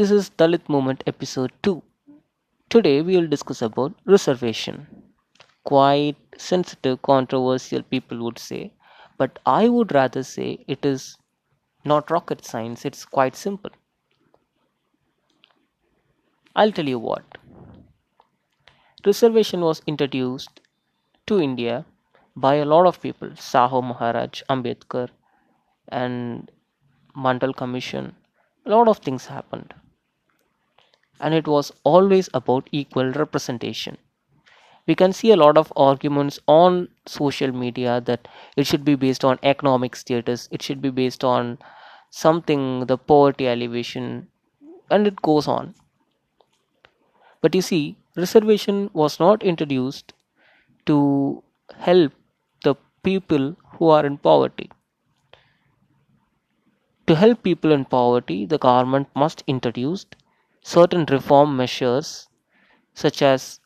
This is Dalit Movement episode 2. Today we will discuss about reservation. Quite sensitive, controversial people would say, but I would rather say it is not rocket science, it's quite simple. I'll tell you what. Reservation was introduced to India by a lot of people, Shahu Maharaj, Ambedkar, and Mandal Commission. A lot of things happened and it was always about equal representation. We can see a lot of arguments on social media that it should be based on economic status, it should be based on something, the poverty alleviation, and it goes on. But you see, reservation was not introduced to help the people who are in poverty. To help people in poverty, the government must introduce certain reform measures such as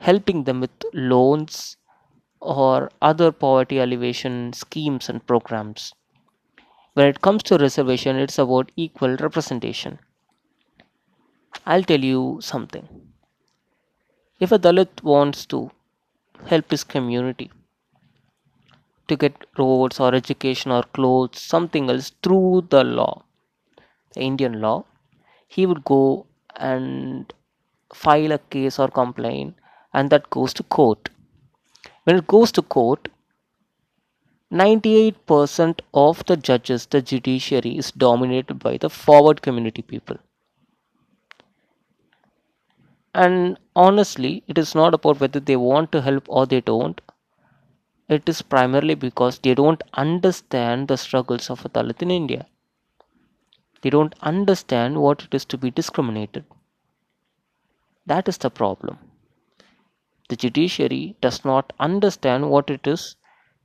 helping them with loans or other poverty alleviation schemes and programs. When it comes to reservation, it's about equal representation. I'll tell you something. If a Dalit wants to help his community to get roads or education or clothes, something else through the law, the Indian law, he would go and file a case or complaint and that goes to court. When it goes to court 98% of the judges the judiciary is dominated by the forward community people. And honestly it is not about whether they want to help or they don't. It is primarily because they don't understand the struggles of a Dalit in India they don't understand what it is to be discriminated. That is the problem. The judiciary does not understand what it is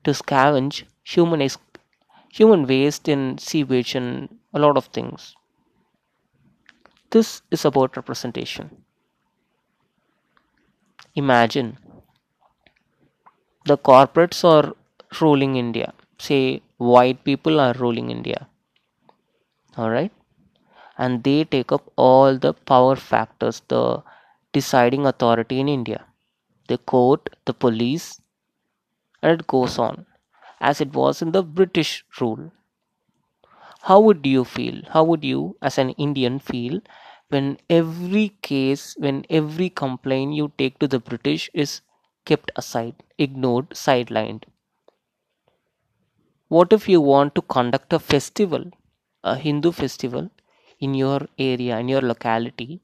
to scavenge human, human waste in sewage and a lot of things. This is about representation. Imagine the corporates are ruling India. Say white people are ruling India all right and they take up all the power factors the deciding authority in india. The court the police and it goes on. As it was in the british rule. How would you feel how would you as an indian feel when every case when every complaint you take to the british is kept aside ignored sidelined? What if you want to conduct a festival a Hindu festival in your area, in your locality,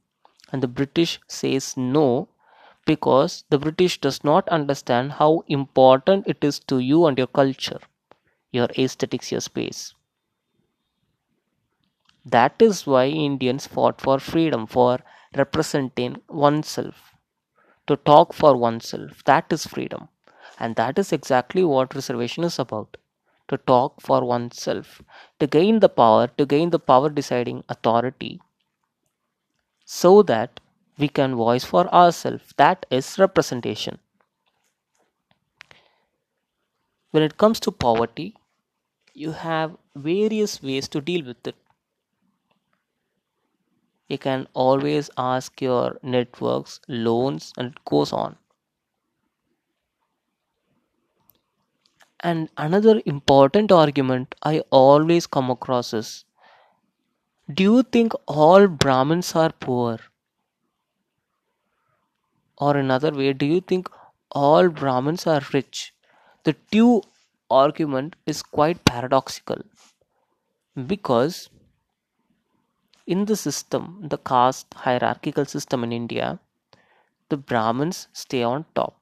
and the British says no because the British does not understand how important it is to you and your culture, your aesthetics, your space. That is why Indians fought for freedom, for representing oneself, to talk for oneself. That is freedom. And that is exactly what reservation is about to talk for oneself, to gain the power, to gain the power deciding authority, so that we can voice for ourselves. That is representation. When it comes to poverty, you have various ways to deal with it. You can always ask your networks, loans, and it goes on. And another important argument I always come across is Do you think all Brahmins are poor? Or another way, do you think all Brahmins are rich? The two argument is quite paradoxical because in the system, the caste hierarchical system in India, the Brahmins stay on top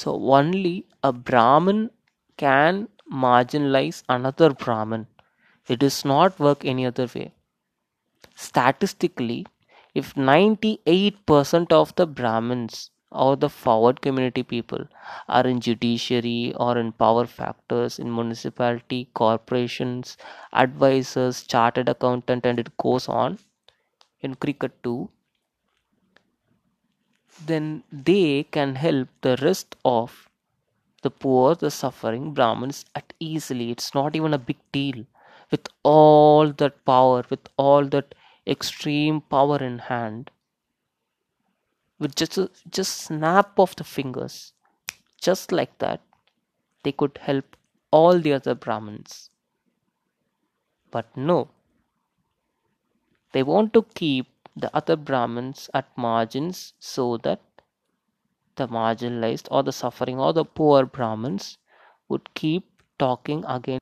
so only a Brahmin can marginalize another Brahmin. It does not work any other way. Statistically, if 98% of the Brahmins or the forward community people are in judiciary or in power factors in municipality, corporations, advisors, chartered accountant, and it goes on in cricket too then they can help the rest of the poor, the suffering Brahmins at easily. It's not even a big deal. With all that power, with all that extreme power in hand with just a just snap of the fingers just like that they could help all the other brahmins but no they want to keep the other brahmins at margins so that the marginalized or the suffering or the poor brahmins would keep talking again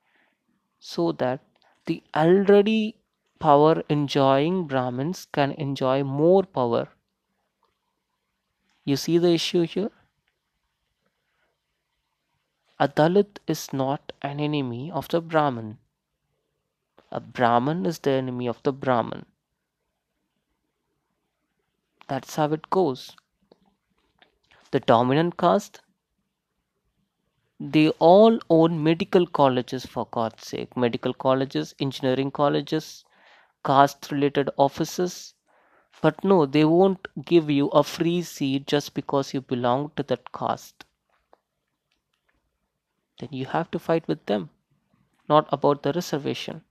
so that the already power enjoying brahmins can enjoy more power. You see the issue here? A dalit is not an enemy of the brahmin. A brahmin is the enemy of the brahmin that's how it goes. The dominant caste they all own medical colleges for god's sake. Medical colleges engineering colleges caste related offices. But no they won't give you a free seat just because you belong to that caste. Then you have to fight with them not about the reservation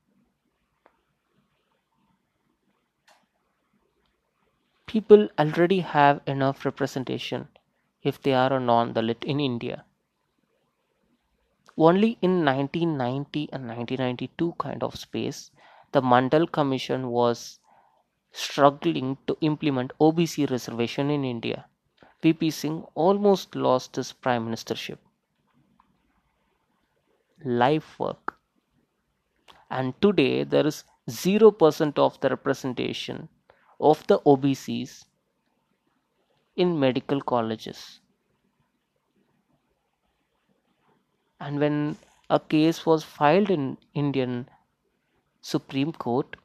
people already have enough representation if they are a non-Dalit in India. Only in 1990 and 1992 kind of space, the Mandal Commission was struggling to implement OBC reservation in India. VP Singh almost lost his prime ministership. Life work. And today there is 0% of the representation of the OBCs in medical colleges. And when a case was filed in Indian Supreme Court,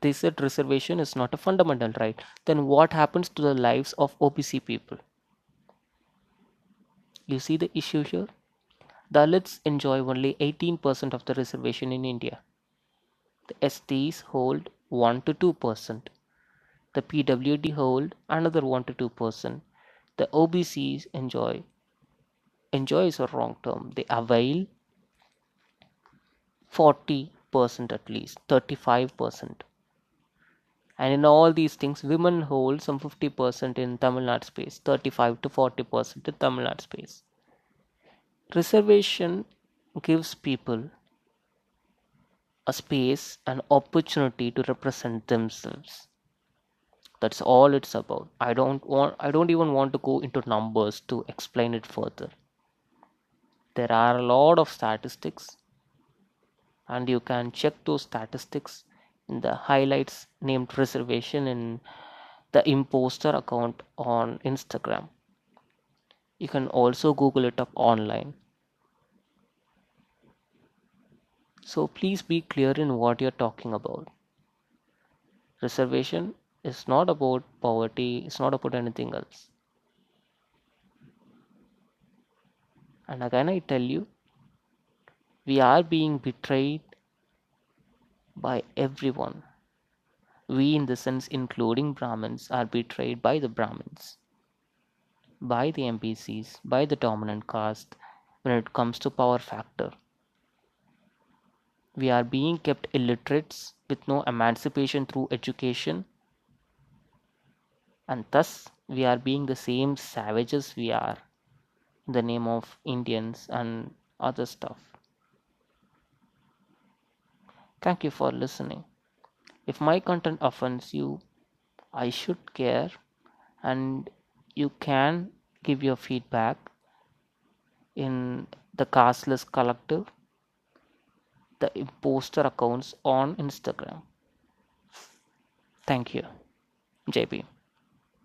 they said reservation is not a fundamental right. Then what happens to the lives of OBC people? You see the issue here? Dalits enjoy only 18% of the reservation in India. The STs hold 1 to 2% the PWD hold another 1 to 2 percent. The OBCs enjoy enjoy is a wrong term. They avail 40 percent at least, 35 percent. And in all these things, women hold some 50 percent in Tamil Nadu space, 35 to 40 percent in Tamil Nadu space. Reservation gives people a space, an opportunity to represent themselves that's all it's about. I don't want i don't even want to go into numbers to explain it further. There are a lot of statistics and you can check those statistics in the highlights named reservation in the imposter account on instagram. You can also google it up online. So please be clear in what you're talking about. Reservation it's not about poverty, it's not about anything else. And again, I tell you, we are being betrayed by everyone. We, in the sense, including Brahmins, are betrayed by the Brahmins, by the MBCs, by the dominant caste when it comes to power factor. We are being kept illiterates with no emancipation through education and thus we are being the same savages we are. In the name of Indians and other stuff. Thank you for listening. If my content offends you, I should care. And you can give your feedback in the casteless collective the imposter accounts on instagram. Thank you. Jp